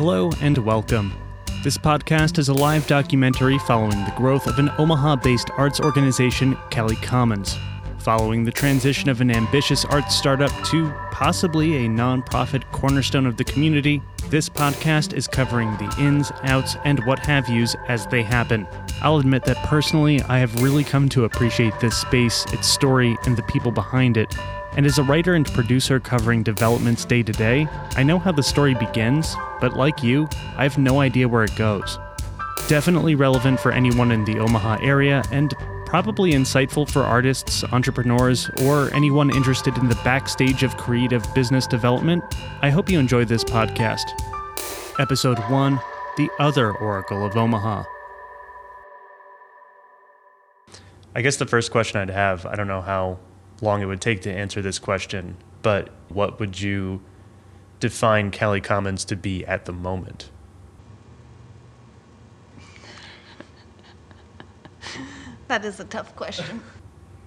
Hello and welcome. This podcast is a live documentary following the growth of an Omaha based arts organization, Cali Commons. Following the transition of an ambitious arts startup to possibly a nonprofit cornerstone of the community, this podcast is covering the ins, outs, and what have yous as they happen. I'll admit that personally, I have really come to appreciate this space, its story, and the people behind it. And as a writer and producer covering developments day to day, I know how the story begins, but like you, I have no idea where it goes. Definitely relevant for anyone in the Omaha area, and probably insightful for artists, entrepreneurs, or anyone interested in the backstage of creative business development. I hope you enjoy this podcast. Episode 1 The Other Oracle of Omaha. I guess the first question I'd have, I don't know how long it would take to answer this question, but what would you define Cali Commons to be at the moment? That is a tough question.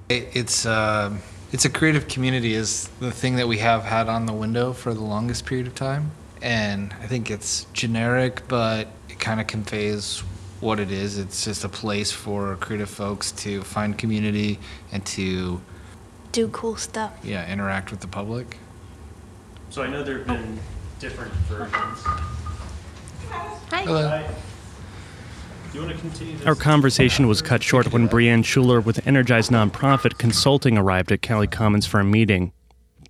It, it's uh, it's a creative community is the thing that we have had on the window for the longest period of time, and I think it's generic, but it kind of conveys what it is. It's just a place for creative folks to find community and to Do cool stuff. yeah interact with the public. So I know there have been different versions. Hi. Hello. Do you want to continue Our conversation was cut short when Brienne Schuler with Energized Nonprofit Consulting arrived at Cali Commons for a meeting.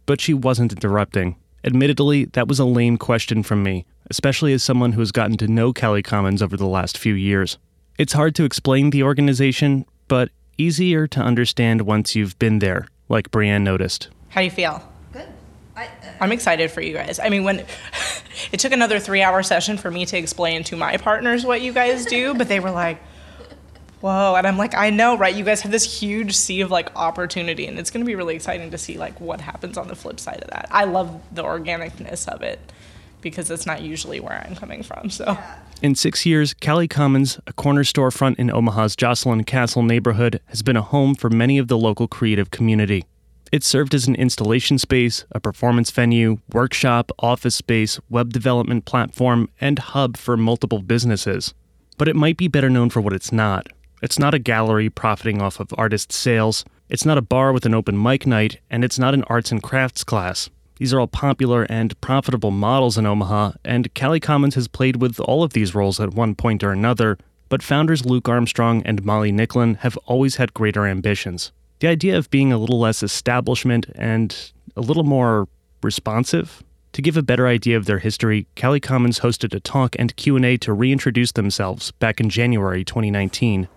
But she wasn't interrupting. Admittedly, that was a lame question from me, especially as someone who has gotten to know Cali Commons over the last few years. It's hard to explain the organization, but easier to understand once you've been there, like Brienne noticed. How do you feel? Good. I, uh, I'm excited for you guys. I mean, when it took another three hour session for me to explain to my partners what you guys do, but they were like, whoa. And I'm like, I know, right? You guys have this huge sea of like opportunity, and it's going to be really exciting to see like what happens on the flip side of that. I love the organicness of it because it's not usually where I'm coming from. So. In six years, Cali Commons, a corner storefront in Omaha's Joslyn Castle neighborhood, has been a home for many of the local creative community. It served as an installation space, a performance venue, workshop, office space, web development platform, and hub for multiple businesses. But it might be better known for what it's not. It's not a gallery profiting off of artists' sales, it's not a bar with an open mic night, and it's not an arts and crafts class. These are all popular and profitable models in Omaha, and Cali Commons has played with all of these roles at one point or another, but founders Luke Armstrong and Molly Nicklin have always had greater ambitions. The idea of being a little less establishment and a little more responsive. To give a better idea of their history, Cali Commons hosted a talk and Q&A to reintroduce themselves back in January 2019.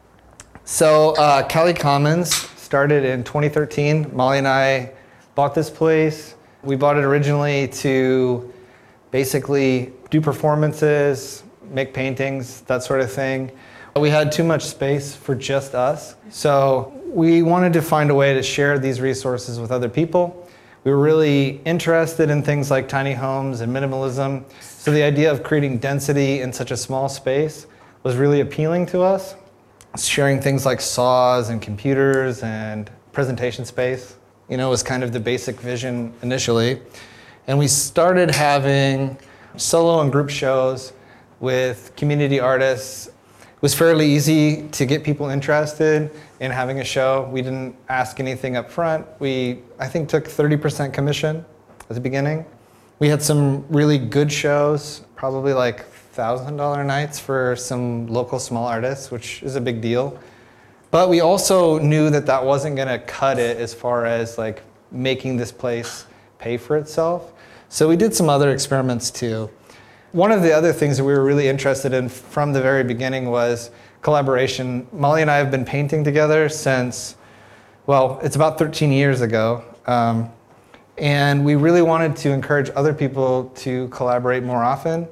So, uh, Commons started in 2013. Molly and I bought this place. We bought it originally to basically do performances, make paintings, that sort of thing. We had too much space for just us. So, we wanted to find a way to share these resources with other people. We were really interested in things like tiny homes and minimalism. So, the idea of creating density in such a small space was really appealing to us sharing things like saws and computers and presentation space. You know, was kind of the basic vision initially. And we started having solo and group shows with community artists. It was fairly easy to get people interested in having a show. We didn't ask anything up front. We, I think, took 30% commission at the beginning. We had some really good shows, probably like thousand dollar nights for some local small artists, which is a big deal. But we also knew that that wasn't going to cut it as far as like making this place pay for itself. So we did some other experiments too. One of the other things that we were really interested in from the very beginning was collaboration. Molly and I have been painting together since, well, it's about 13 years ago. Um, and we really wanted to encourage other people to collaborate more often.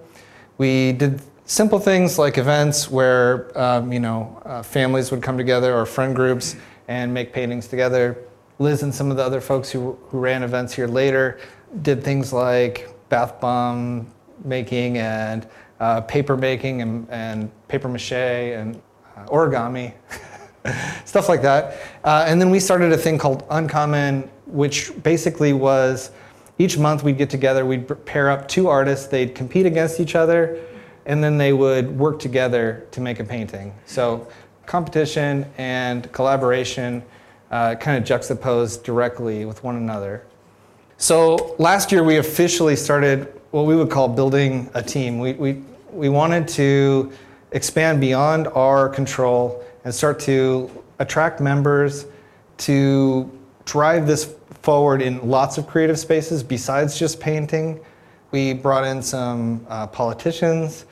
We did simple things like events where um, you know uh, families would come together or friend groups and make paintings together. Liz and some of the other folks who, who ran events here later did things like bath bomb making and uh, paper making and, and paper mache and uh, origami, stuff like that. Uh, and then we started a thing called Uncommon, which basically was each month we'd get together, we'd pair up two artists, they'd compete against each other, and then they would work together to make a painting. So competition and collaboration uh, kind of juxtaposed directly with one another. So last year we officially started what we would call building a team. We, we, we wanted to expand beyond our control and start to attract members to drive this forward in lots of creative spaces besides just painting. We brought in some uh, politicians.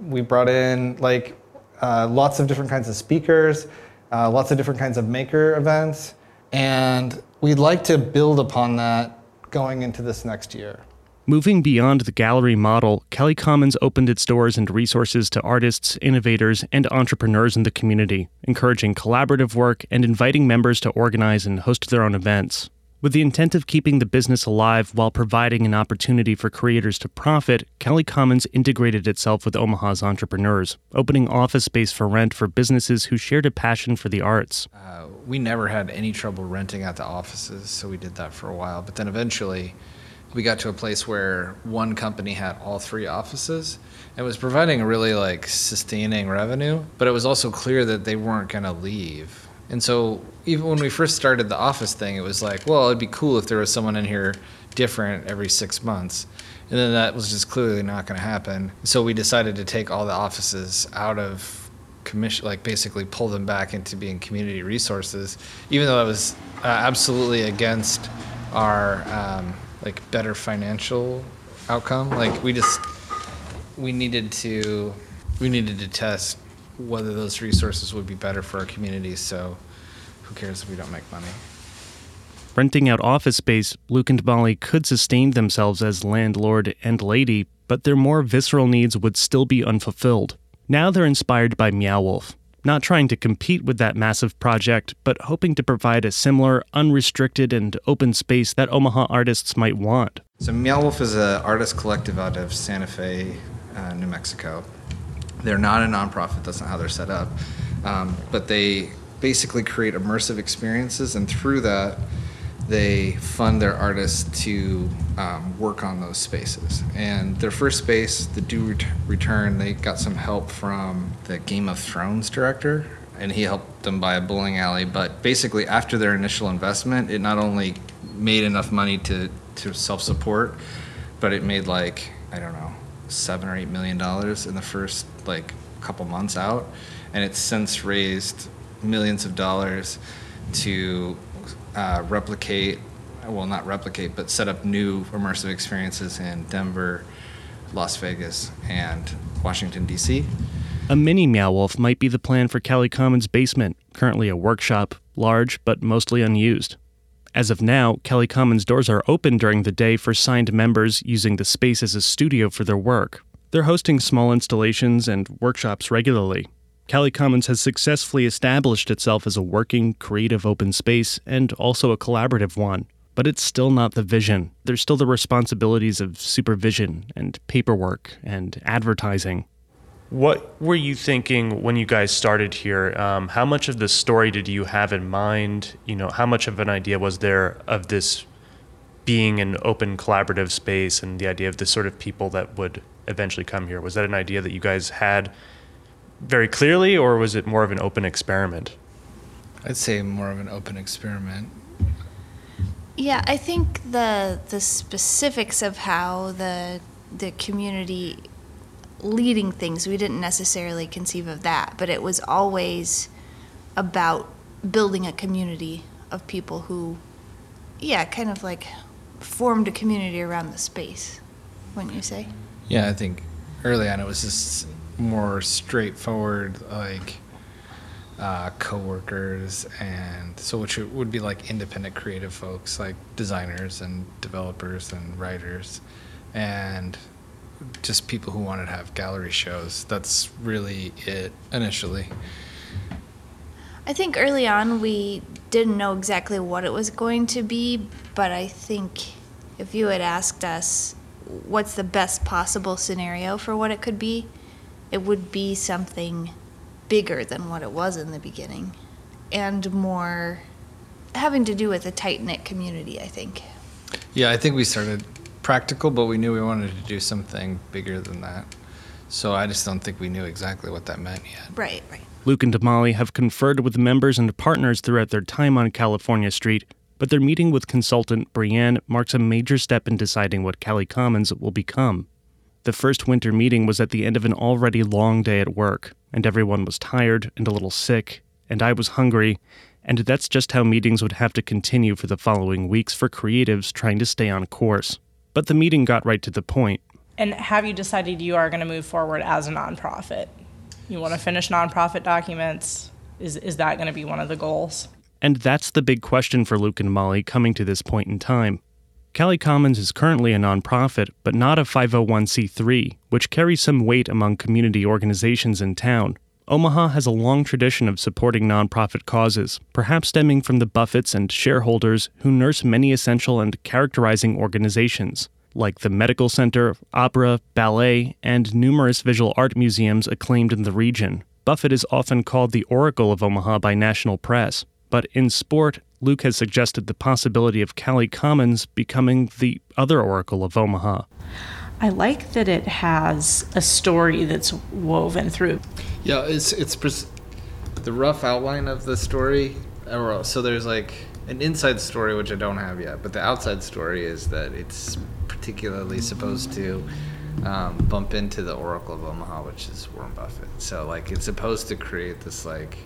We brought in like uh, lots of different kinds of speakers, uh, lots of different kinds of maker events, and we'd like to build upon that going into this next year. Moving beyond the gallery model, Cali Commons opened its doors and resources to artists, innovators, and entrepreneurs in the community, encouraging collaborative work and inviting members to organize and host their own events. With the intent of keeping the business alive while providing an opportunity for creators to profit, Cali Commons integrated itself with Omaha's entrepreneurs, opening office space for rent for businesses who shared a passion for the arts. Uh, we never had any trouble renting out the offices, so we did that for a while. But then eventually, we got to a place where one company had all three offices and was providing a really like sustaining revenue, but it was also clear that they weren't going to leave. And so even when we first started the office thing, it was like, well, it'd be cool if there was someone in here different every six months. And then that was just clearly not going to happen. So we decided to take all the offices out of commission, like basically pull them back into being community resources, even though that was uh, absolutely against our um, like better financial outcome. Like we just we needed to we needed to test whether those resources would be better for our communities. So who cares if we don't make money? Renting out office space, Luke and Molly could sustain themselves as landlord and lady, but their more visceral needs would still be unfulfilled. Now they're inspired by Meow Wolf, not trying to compete with that massive project, but hoping to provide a similar, unrestricted, and open space that Omaha artists might want. So Meow Wolf is an artist collective out of Santa Fe, uh, New Mexico. They're not a nonprofit. That's not how they're set up. Um, but they basically create immersive experiences, and through that, they fund their artists to um, work on those spaces. And their first space, the Do Ret- Return, they got some help from the Game of Thrones director, and he helped them buy a bowling alley. But basically, after their initial investment, it not only made enough money to, to self support, but it made like, I don't know, seven or eight million dollars in the first like couple months out. And it's since raised millions of dollars to uh, replicate, well, not replicate, but set up new immersive experiences in Denver, Las Vegas, and Washington, D.C. A mini Meow Wolf might be the plan for Cali Commons' basement, currently a workshop, large but mostly unused. As of now, Cali Commons doors are open during the day for signed members using the space as a studio for their work. They're hosting small installations and workshops regularly. Cali Commons has successfully established itself as a working, creative open space and also a collaborative one. But it's still not the vision. There's still the responsibilities of supervision and paperwork and advertising. What were you thinking when you guys started here? Um, how much of the story did you have in mind? You know, how much of an idea was there of this being an open collaborative space and the idea of the sort of people that would eventually come here? Was that an idea that you guys had very clearly, or was it more of an open experiment? I'd say more of an open experiment. Yeah, I think the the specifics of how the the community leading things, we didn't necessarily conceive of that, but it was always about building a community of people who, yeah, kind of like formed a community around the space, wouldn't you say? Yeah, I think early on it was just more straightforward, like uh, coworkers, and so which would be like independent creative folks, like designers and developers and writers, and just people who wanted to have gallery shows. That's really it initially. I think early on we didn't know exactly what it was going to be, but I think if you had asked us what's the best possible scenario for what it could be, it would be something bigger than what it was in the beginning and more having to do with a tight knit community, I think. Yeah, I think we started practical, but we knew we wanted to do something bigger than that. So I just don't think we knew exactly what that meant yet. Right, right. Luke and Damali have conferred with members and partners throughout their time on California Street, but their meeting with consultant Brienne marks a major step in deciding what Cali Commons will become. The first winter meeting was at the end of an already long day at work, and everyone was tired and a little sick, and I was hungry, and that's just how meetings would have to continue for the following weeks for creatives trying to stay on course. But the meeting got right to the point. And have you decided you are going to move forward as a nonprofit? You want to finish nonprofit documents? Is, is that going to be one of the goals? And that's the big question for Luke and Molly coming to this point in time. Cali Commons is currently a nonprofit, but not a 501c3, which carries some weight among community organizations in town. Omaha has a long tradition of supporting nonprofit causes, perhaps stemming from the Buffetts and shareholders who nurse many essential and characterizing organizations, like the Medical Center, Opera, Ballet, and numerous visual art museums acclaimed in the region. Buffett is often called the Oracle of Omaha by national press, but in sport, Luke has suggested the possibility of Cali Commons becoming the other Oracle of Omaha. I like that it has a story that's woven through. Yeah, it's it's pres- the rough outline of the story. or- So there's like an inside story which I don't have yet, but the outside story is that it's particularly supposed to um, bump into the Oracle of Omaha, which is Warren Buffett. So like it's supposed to create this like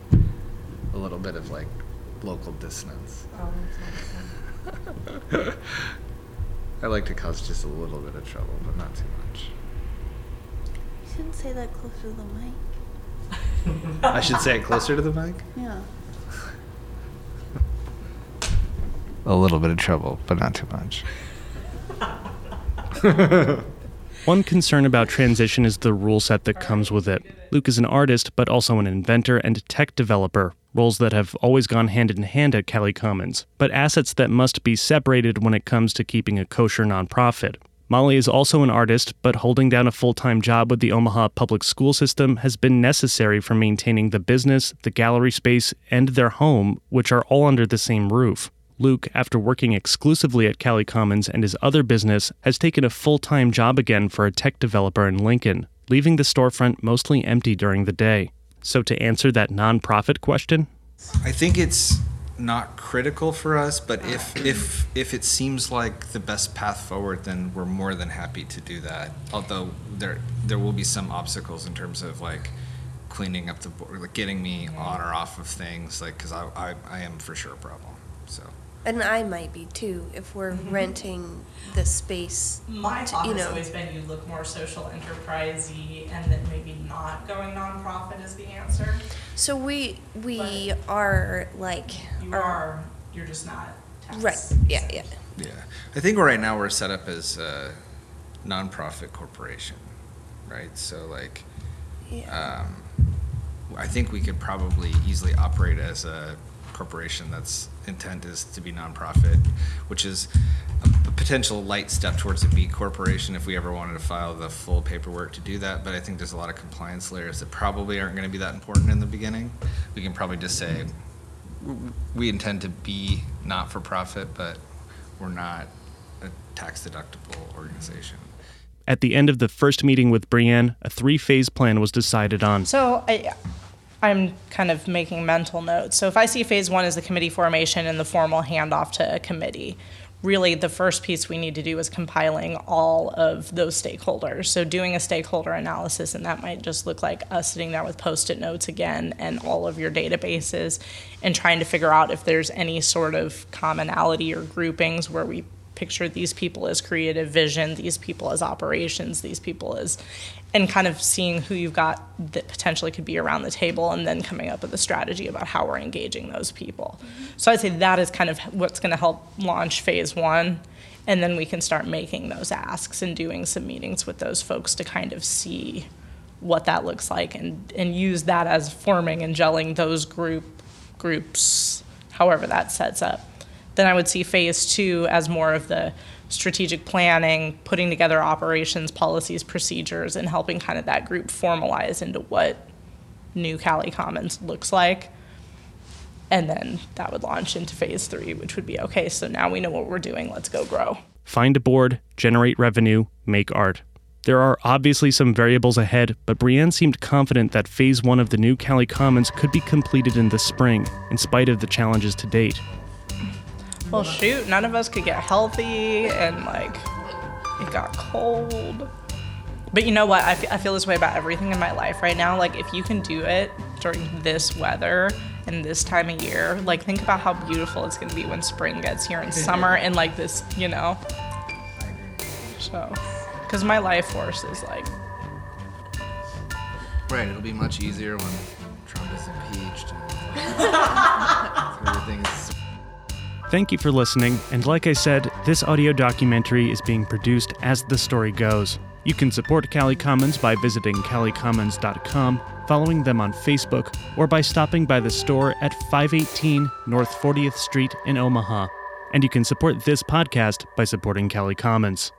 a little bit of like local dissonance. Oh, I like to cause just a little bit of trouble, but not too much. You shouldn't say that closer to the mic. I should say it closer to the mic. Yeah. A little bit of trouble, but not too much. One concern about transition is the rule set that comes with it. Luke is an artist, but also an inventor and tech developer, roles that have always gone hand in hand at Cali Commons, but assets that must be separated when it comes to keeping a kosher nonprofit. Molly is also an artist, but holding down a full time job with the Omaha public school system has been necessary for maintaining the business, the gallery space, and their home, which are all under the same roof. Luke, after working exclusively at Cali Commons and his other business, has taken a full time job again for a tech developer in Lincoln, leaving the storefront mostly empty during the day. So, to answer that nonprofit question, I think it's not critical for us, but if if if it seems like the best path forward, then we're more than happy to do that. Although there there will be some obstacles in terms of like cleaning up the board, like getting me on or off of things, like because I, I I am for sure a problem. So And I might be too if we're renting the space. My thought you has know. always been you look more social enterprisey and that maybe not going nonprofit is the answer. So we we are like You our- are, you're just not tax. right. Yeah, yeah. yeah, I think right now we're set up as a nonprofit corporation, right? So like. Yeah. um, I think we could probably easily operate as a corporation that's intent is to be nonprofit, which is a potential light step towards a B corporation if we ever wanted to file the full paperwork to do that. But I think there's a lot of compliance layers that probably aren't going to be that important in the beginning. We can probably just say we intend to be not for profit, but we're not a tax deductible organization. at the end of the first meeting with Brienne, a three phase plan was decided on. So I, I'm kind of making mental notes. So if I see phase one as the committee formation and the formal handoff to a committee, really the first piece we need to do is compiling all of those stakeholders. So doing a stakeholder analysis, and that might just look like us sitting there with post-it notes again and all of your databases and trying to figure out if there's any sort of commonality or groupings where we picture these people as creative vision, these people as operations, these people as, and kind of seeing who you've got that potentially could be around the table and then coming up with a strategy about how we're engaging those people. So I'd say that is kind of what's going to help launch phase one. And then we can start making those asks and doing some meetings with those folks to kind of see what that looks like and, and use that as forming and gelling those group groups, however that sets up. Then I would see phase two as more of the strategic planning, putting together operations, policies, procedures, and helping kind of that group formalize into what new Cali Commons looks like. And then that would launch into phase three, which would be okay, so now we know what we're doing, let's go grow. Find a board, generate revenue, make art. There are obviously some variables ahead, but Brienne seemed confident that phase one of the new Cali Commons could be completed in the spring, in spite of the challenges to date. Well, shoot, none of us could get healthy, and like, it got cold. But you know what? I I feel this way about everything in my life right now. Like, if you can do it during this weather and this time of year, like, think about how beautiful it's gonna be when spring gets here and summer and like this, you know? So, because my life force is like, Right, it'll be much easier when Trump is impeached and everything's Thank you for listening, and like I said, this audio documentary is being produced as the story goes. You can support Cali Commons by visiting calicommons.com, following them on Facebook, or by stopping by the store at 518 North 40th Street in Omaha. And you can support this podcast by supporting Cali Commons.